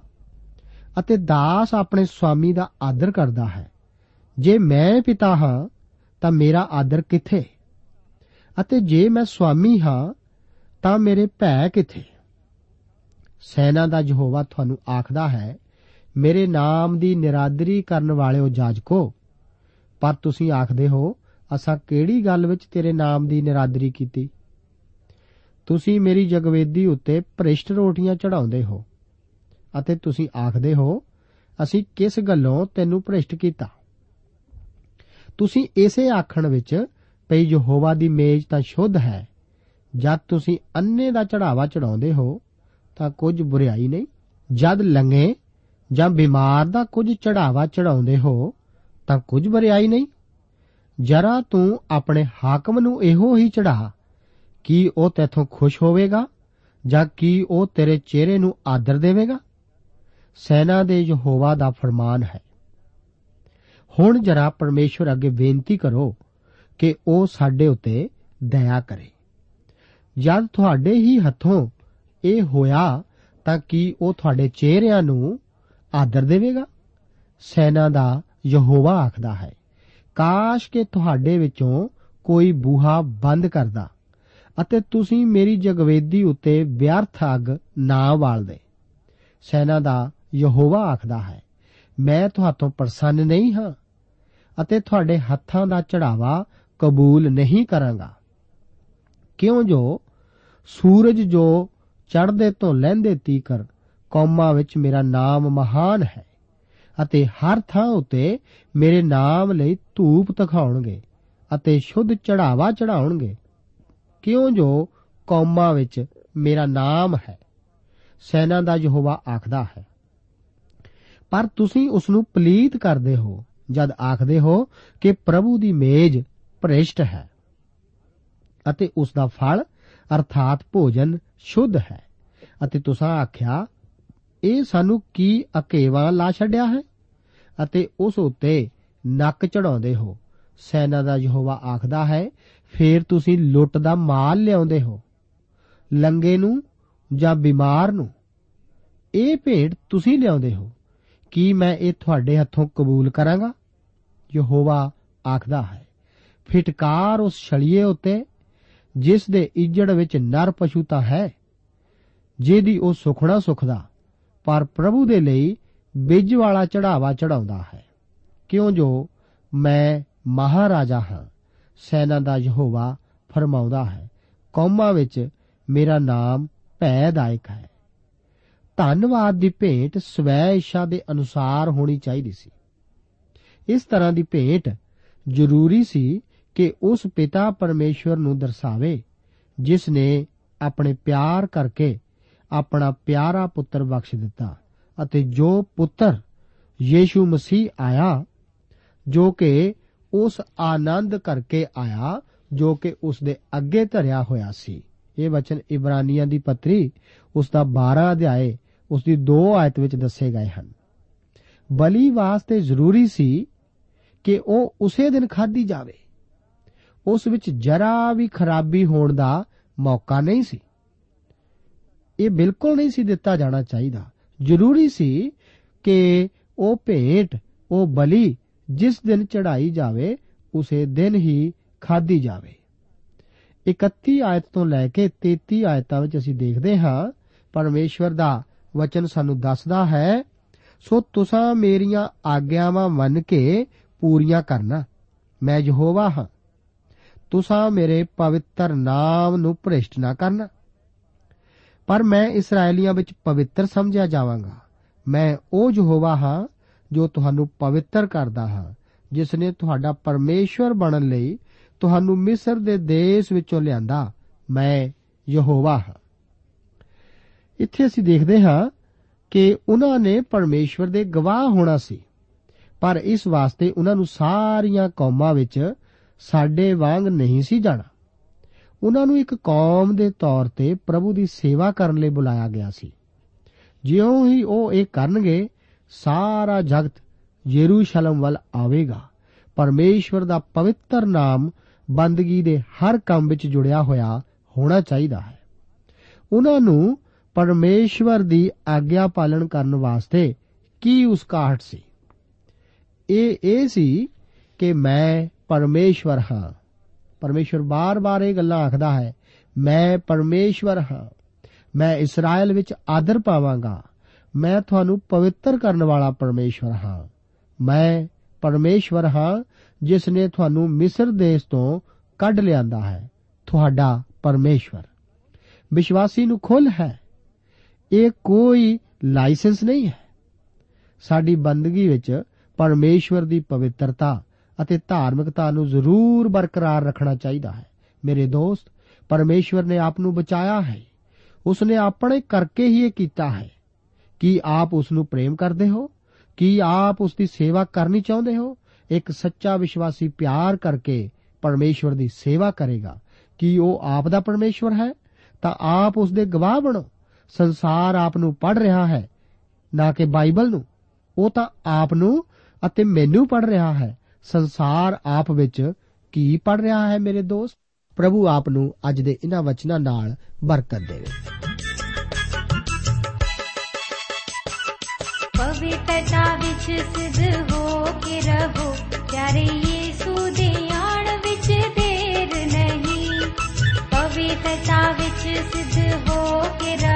Speaker 3: ਅਤੇ ਦਾਸ ਆਪਣੇ ਸਵਾਮੀ ਦਾ ਆਦਰ ਕਰਦਾ ਹੈ। ਜੇ ਮੈਂ ਪਿਤਾ ਹਾਂ, ਤਾਂ ਮੇਰਾ ਆਦਰ ਕਿੱਥੇ? ਅਤੇ ਜੇ ਮੈਂ ਸਵਾਮੀ ਹਾਂ, ਤਾਂ ਮੇਰੇ ਭੈ ਕਿੱਥੇ? ਸੈਨਾ ਦਾ ਯਹੋਵਾ ਤੁਹਾਨੂੰ ਆਖਦਾ ਹੈ, ਮੇਰੇ ਨਾਮ ਦੀ ਨਿਰਾਦਰੀ ਕਰਨ ਵਾਲਿਓ ਜਾਜਕੋ, ਪਰ ਤੁਸੀਂ ਆਖਦੇ ਹੋ, ਅਸਾਂ ਕਿਹੜੀ ਗੱਲ ਵਿੱਚ ਤੇਰੇ ਨਾਮ ਦੀ ਨਿਰਾਦਰੀ ਕੀਤੀ? ਤੁਸੀਂ ਮੇਰੀ ਜਗਵੇਦੀ ਉੱਤੇ ਭ੍ਰਿਸ਼ਟ ਰੋਟੀਆਂ ਚੜਾਉਂਦੇ ਹੋ। ਅਤੇ ਤੁਸੀਂ ਆਖਦੇ ਹੋ, ਅਸੀਂ ਕਿਸ ਗੱਲੋਂ ਤੈਨੂੰ ਭ੍ਰਿਸ਼ਟ ਕੀਤਾ? ਤੁਸੀਂ ਇਸੇ ਆਖਣ ਵਿੱਚ ਪਈ ਯਹੋਵਾ ਦੀ ਮੇਜ਼ ਤਾਂ ਸ਼ੁੱਧ ਹੈ, ਜਦ ਤੁਸੀਂ ਅੰਨੇ ਦਾ ਚੜਾਵਾ ਚੜਾਉਂਦੇ ਹੋ, ਤਾਂ ਕੁਝ ਬੁਰੀਾਈ ਨਹੀਂ। ਜਦ ਲੰਗੇ ਜਾਂ ਬਿਮਾਰ ਦਾ ਕੁਝ ਚੜਾਵਾ ਚੜਾਉਂਦੇ ਹੋ, ਤਾਂ ਕੁਝ ਬੁਰੀਾਈ ਨਹੀਂ। ਜਰਾ ਤੂੰ ਆਪਣੇ ਹਾਕਮ ਨੂੰ ਇਹੋ ਹੀ ਚੜਾ ਕੀ ਉਹ ਤੇਥੋਂ ਖੁਸ਼ ਹੋਵੇਗਾ ਜਾਂ ਕੀ ਉਹ ਤੇਰੇ ਚਿਹਰੇ ਨੂੰ ਆਦਰ ਦੇਵੇਗਾ? ਸੈਨਾ ਦੇ ਯਹੋਵਾ ਦਾ ਫਰਮਾਨ ਹੈ। ਹੁਣ ਜਰਾ ਪਰਮੇਸ਼ਵਰ ਅੱਗੇ ਬੇਨਤੀ ਕਰੋ ਕਿ ਉਹ ਸਾਡੇ ਉੱਤੇ ਦਇਆ ਕਰੇ। ਜਦ ਤੁਹਾਡੇ ਹੀ ਹੱਥੋਂ ਇਹ ਹੋਇਆ ਤਾਂ ਕੀ ਉਹ ਤੁਹਾਡੇ ਚਿਹਰਿਆਂ ਨੂੰ ਆਦਰ ਦੇਵੇਗਾ? ਸੈਨਾ ਦਾ ਯਹੋਵਾ ਆਖਦਾ ਹੈ, ਕਾਸ਼ ਕਿ ਤੁਹਾਡੇ ਵਿੱਚੋਂ ਕੋਈ ਬੂਹਾ ਬੰਦ ਕਰਦਾ ਅਤੇ ਤੁਸੀਂ ਮੇਰੀ ਜਗਵੇਦੀ ਉੱਤੇ ਵਿਅਰਥ ਅਗ ਨਾ ਬਾਲਦੇ ਸੈਨਾ ਦਾ ਯਹੋਵਾ ਆਖਦਾ ਹੈ, ਮੈਂ ਤੁਹਾਤੋਂ ਪ੍ਰਸੰਨ ਨਹੀਂ ਹਾਂ ਅਤੇ ਤੁਹਾਡੇ ਹੱਥਾਂ ਦਾ ਚੜਾਵਾ ਕਬੂਲ ਨਹੀਂ ਕਰਾਂਗਾ। ਕਿਉਂ ਜੋ ਸੂਰਜ ਜੋ ਚੜ੍ਹਦੇ ਤੋਂ ਲਹਿੰਦੇ ਤੀਕਰ ਕੌਮਾਂ ਵਿੱਚ ਮੇਰਾ ਨਾਮ ਮਹਾਨ ਹੈ ਅਤੇ ਹਰ ਥਾਂ ਉਤੇ ਮੇਰੇ ਨਾਮ ਲਈ ਧੂਪ ਤਖਾਉਣਗੇ ਅਤੇ ਸ਼ੁੱਧ ਚੜਾਵਾ ਚੜਾਉਣਗੇ। ਕਿਉਂ ਜੋ ਕੌਮਾਂ ਵਿੱਚ ਮੇਰਾ ਨਾਮ ਹੈ, ਸੈਨਾ ਦਾ ਯਹੋਵਾ ਆਖਦਾ ਹੈ ਪਰ ਤੁਸੀਂ ਉਸ ਨੂੰ ਪਲੀਤ ਕਰਦੇ ਹੋ, ਜਦ ਆਖਦੇ ਹੋ ਕਿ ਪ੍ਰਭੂ ਦੀ ਮੇਜ਼ ਭ੍ਰਿਸ਼ਟ ਹੈ ਅਤੇ ਉਸ ਦਾ ਫਲ ਅਰਥਾਤ ਭੋਜਨ ਸ਼ੁੱਧ ਹੈ। ਅਤੇ ਤੁਸੀਂ ਆਖਿਆ, ਇਹ ਸਾਨੂੰ ਕੀ ਅਕੇਵਾ ਲਾ ਛੱਡਿਆ ਹੈ? ਅਤੇ ਉਸ ਉੱਤੇ ਨੱਕ ਚੜਾਉਂਦੇ ਹੋ। ਸੈਨਾ ਦਾ ਯਹੋਵਾ ਆਖਦਾ ਹੈ, ਫੇਰ ਤੁਸੀਂ ਲੁੱਟ ਦਾ ਮਾਲ ਲਿਆਉਂਦੇ ਹੋ, ਲੰਗੇ ਨੂੰ ਜਾਂ ਬਿਮਾਰ ਨੂੰ। ਇਹ ਭੇਡ ਤੁਸੀਂ ਲਿਆਉਂਦੇ ਹੋ। ਕੀ ਮੈਂ ਇਹ ਤੁਹਾਡੇ ਹੱਥੋਂ ਕਬੂਲ ਕਰਾਂਗਾ? ਯਹੋਵਾ ਆਖਦਾ ਹੈ, ਫਟਕਾਰ ਉਸ ਛੜੀਏ ਉੱਤੇ, ਜਿਸ ਦੇ ਇੱਜੜ ਵਿੱਚ ਨਰ ਪਸ਼ੂ ਤਾਂ ਹੈ, ਜਿਹਦੀ ਉਹ ਸੁਖਣਾ ਸੁਖਦਾ, ਪਰ ਪ੍ਰਭੂ ਦੇ ਲਈ ਬਿੱਜ ਵਾਲਾ ਚੜਾਵਾ ਚੜਾਉਂਦਾ ਹੈ। ਕਿਉਂ ਜੋ ਮੈਂ ਮਹਾਰਾਜਾ ਹਾਂ, ਸੈਨਾ ਦਾ ਯਹੋਵਾ ਫਰਮਾਉਂਦਾ ਹੈ, ਕੌਮਾਂ ਵਿੱਚ ਮੇਰਾ ਨਾਮ ਭੈਦਾਇਕ ਹੈ। ਧੰਨਵਾਦ ਦੀ ਭੇਂਟ ਸਵੈ ਇੱਛਾ ਦੇ ਅਨੁਸਾਰ ਹੋਣੀ ਚਾਹੀਦੀ ਸੀ। ਇਸ ਤਰ੍ਹਾਂ ਦੀ ਭੇਂਟ ਜ਼ਰੂਰੀ ਸੀ ਕਿ ਉਸ ਪਿਤਾ ਪਰਮੇਸ਼ਵਰ ਨੂੰ ਦਰਸਾਵੇ, ਜਿਸ ਨੇ ਆਪਣੇ ਪਿਆਰ ਕਰਕੇ ਆਪਣਾ ਪਿਆਰਾ ਪੁੱਤਰ ਬਖਸ਼ ਦਿੱਤਾ ਅਤੇ ਜੋ ਪੁੱਤਰ ਯੀਸ਼ੂ ਮਸੀਹ ਆਇਆ, ਜੋ ਕਿ ਉਸ ਆਨੰਦ ਕਰਕੇ ਆਇਆ, ਜੋ ਕਿ ਉਸ ਦੇ ਅੱਗੇ ਧਰਿਆ ਹੋਇਆ ਸੀ। ਇਹ ਵਚਨ ਇਬਰਾਨੀਆਂ ਦੀ ਪੱਤਰੀ ਉਸ ਦਾ 12 ਅਧਿਆਏ ਉਸ ਦੀ 2 ਆਇਤ ਵਿੱਚ ਦੱਸੇ ਗਏ ਹਨ। ਬਲੀ ਵਾਸਤੇ ਜ਼ਰੂਰੀ ਸੀ ਕਿ ਉਹ ਉਸੇ ਦਿਨ ਖਾਧੀ ਜਾਵੇ। ਉਸ ਵਿੱਚ ਜਰਾ ਵੀ ਖਰਾਬੀ ਹੋਣ ਦਾ ਮੌਕਾ ਨਹੀਂ ਸੀ। ਇਹ ਬਿਲਕੁਲ ਨਹੀਂ ਸੀ ਦਿੱਤਾ ਜਾਣਾ ਚਾਹੀਦਾ। ਜ਼ਰੂਰੀ ਸੀ ਕਿ ਉਹ ਭੇਟ, ਉਹ ਬਲੀ ਜਿਸ ਦਿਨ ਚੜਾਈ ਜਾਵੇ, ਉਸੇ ਦਿਨ ਹੀ ਖਾਧੀ ਜਾਵੇ। 31 ਆਇਤ ਤੋਂ ਲੈ ਕੇ 33 ਆਇਤਾਂ ਵਿੱਚ ਅਸੀਂ ਦੇਖਦੇ ਹਾਂ, ਪਰਮੇਸ਼ਵਰ ਦਾ ਵਚਨ ਸਾਨੂੰ ਦੱਸਦਾ ਹੈ, ਸੋ ਤੁਸੀਂ ਮੇਰੀਆਂ ਆਗਿਆਵਾਂ ਮੰਨ ਕੇ ਪੂਰੀਆਂ ਕਰਨਾ। ਮੈਂ ਯਹੋਵਾ ਹਾਂ। ਤੁਸੀਂ ਮੇਰੇ ਪਵਿੱਤਰ ਨਾਮ ਨੂੰ ਭ੍ਰਿਸ਼ਟ ਨਾ ਕਰਨਾ। ਪਰ ਮੈਂ ਇਸرائیਲੀਆਂ ਵਿੱਚ ਪਵਿੱਤਰ ਸਮਝਿਆ ਜਾਵਾਂਗਾ। ਮੈਂ ਉਹ ਯਹੋਵਾ ਹਾਂ ਜੋ ਤੁਹਾਨੂੰ ਪਵਿੱਤਰ ਕਰਦਾ ਹਾਂ, ਜਿਸ ਨੇ ਤੁਹਾਡਾ ਪਰਮੇਸ਼ਵਰ ਬਣਨ ਲਈ ਤੁਹਾਨੂੰ ਮਿਸਰ ਦੇ ਦੇਸ਼ ਵਿੱਚੋਂ ਲਿਆਂਦਾ। ਮੈਂ ਯਹੋਵਾ ਹਾਂ। ਇੱਥੇ ਅਸੀਂ ਦੇਖਦੇ ਹਾਂ ਕਿ ਉਹਨਾਂ ਨੇ ਪਰਮੇਸ਼ਵਰ ਦੇ ਗਵਾਹ ਹੋਣਾ ਸੀ। ਪਰ ਇਸ ਵਾਸਤੇ ਉਹਨਾਂ ਨੂੰ ਸਾਰੀਆਂ ਕੌਮਾਂ ਵਿੱਚ ਸਾਡੇ ਵਾਂਗ ਨਹੀਂ ਸੀ ਜਾਣਾ। ਉਹਨਾਂ ਨੂੰ ਇੱਕ ਕੌਮ ਦੇ ਤੌਰ ਤੇ ਪ੍ਰਭੂ ਦੀ ਸੇਵਾ ਕਰਨ ਲਈ ਬੁਲਾਇਆ ਗਿਆ ਸੀ। ਜਿਉਂ ਹੀ ਉਹ ਇਹ ਕਰਨਗੇ, ਸਾਰਾ ਜਗਤ ਯਰੂਸ਼ਲਮ ਵੱਲ ਆਵੇਗਾ। ਪਰਮੇਸ਼ਵਰ ਦਾ ਪਵਿੱਤਰ ਨਾਮ ਬੰਦਗੀ ਦੇ ਹਰ ਕੰਮ ਵਿੱਚ ਜੁੜਿਆ ਹੋਇਆ ਹੋਣਾ ਚਾਹੀਦਾ ਹੈ। ਉਹਨਾਂ ਨੂੰ ਪਰਮੇਸ਼ਵਰ ਦੀ ਆਗਿਆ ਪਾਲਣ ਕਰਨ ਵਾਸਤੇ ਕੀ ਉਸਕਾਹਟ ਸੀ? ਇਹ ਇਹ ਸੀ ਕਿ ਮੈਂ ਪਰਮੇਸ਼ਵਰ ਹਾਂ। ਪਰਮੇਸ਼ਵਰ ਬਾਰ-ਬਾਰ ਇਹ ਗੱਲਾਂ ਆਖਦਾ ਹੈ, ਮੈਂ ਪਰਮੇਸ਼ਵਰ ਹਾਂ। ਮੈਂ ਇਸਰਾਇਲ ਵਿੱਚ ਆਦਰ ਪਾਵਾਂਗਾ। ਮੈਂ ਤੁਹਾਨੂੰ ਪਵਿੱਤਰ ਕਰਨ ਵਾਲਾ ਪਰਮੇਸ਼ਵਰ ਹਾਂ। ਮੈਂ ਪਰਮੇਸ਼ਵਰ ਹਾਂ, ਜਿਸ ਨੇ ਤੁਹਾਨੂੰ ਮਿਸਰ ਦੇਸ਼ ਤੋਂ ਕੱਢ ਲਿਆਂਦਾ ਹੈ। ਤੁਹਾਡਾ ਪਰਮੇਸ਼ਵਰ। ਵਿਸ਼ਵਾਸੀ ਨੂੰ ਖੁੱਲ ਹੈ। ਇਹ ਕੋਈ ਲਾਇਸੈਂਸ ਨਹੀਂ ਹੈ। ਸਾਡੀ ਬੰਦਗੀ ਵਿੱਚ ਪਰਮੇਸ਼ਵਰ ਦੀ ਪਵਿੱਤਰਤਾ ਅਤੇ ਧਾਰਮਿਕਤਾ ਨੂੰ ਜ਼ਰੂਰ ਬਰਕਰਾਰ ਰੱਖਣਾ ਚਾਹੀਦਾ ਹੈ। ਮੇਰੇ ਦੋਸਤ, ਪਰਮੇਸ਼ਵਰ ਨੇ ਆਪ ਨੂੰ ਬਚਾਇਆ ਹੈ। ਉਸ ਨੇ ਆਪਣੇ ਕਰਕੇ ਹੀ ਇਹ ਕੀਤਾ ਹੈ। ਕੀ ਆਪ ਉਸ ਨੂੰ ਪ੍ਰੇਮ ਕਰਦੇ ਹੋ? ਕੀ ਆਪ ਉਸ ਦੀ ਸੇਵਾ ਕਰਨੀ ਚਾਹੁੰਦੇ ਹੋ? ਇੱਕ ਸੱਚਾ ਵਿਸ਼ਵਾਸੀ ਪਿਆਰ ਕਰਕੇ ਪਰਮੇਸ਼ਵਰ ਦੀ ਸੇਵਾ ਕਰੇਗਾ। ਕੀ ਉਹ ਆਪ ਦਾ ਪਰਮੇਸ਼ਵਰ ਹੈ? ਤਾਂ ਆਪ ਉਸ ਦੇ ਗਵਾਹ ਬਣੋ। ਸੰਸਾਰ ਆਪ ਨੂੰ ਪੜ ਰਿਹਾ ਹੈ, ਨਾ ਕਿ ਬਾਈਬਲ ਨੂੰ। ਉਹ ਤਾਂ ਆਪ ਨੂੰ ਅਤੇ ਮੈਨੂੰ ਪੜ ਰਿਹਾ ਹੈ। ਸੰਸਾਰ ਆਪ ਵਿੱਚ ਕੀ ਪੜ ਰਿਹਾ ਹੈ ਮੇਰੇ ਦੋਸਤ? ਪ੍ਰਭੂ ਆਪ ਨੂੰ ਅੱਜ ਦੇ ਇਹਨਾਂ ਵਚਨਾਂ ਨਾਲ ਬਰਕਤ ਦੇਵੇ।
Speaker 4: ਪਵਿੱਤਰਤਾ ਵਿੱਚ ਸਿੱਧ ਹੋ ਕੇ ਰਹੋ। ਪਿਆਰੇ ਯੀਸੂ ਦੇ चावि सिजबो
Speaker 1: जा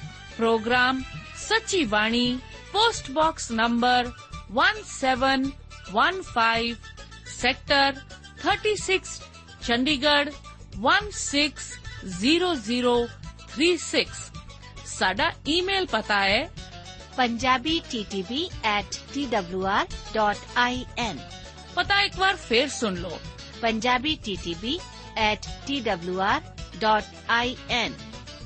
Speaker 1: ਪ੍ਰੋਗਰਾਮ ਸੱਚੀ ਬਾਣੀ post box number 1715 sector 36 Chandigarh 160036 ਸਾਡਾ ਈਮੇਲ ਪਤਾ ਹੈ
Speaker 5: punjabi ttb at twr.in
Speaker 1: ਪਤਾ ਇੱਕ ਵਾਰ ਫੇਰ ਸੁਣ ਲਓ
Speaker 5: punjabi ttb at twr.in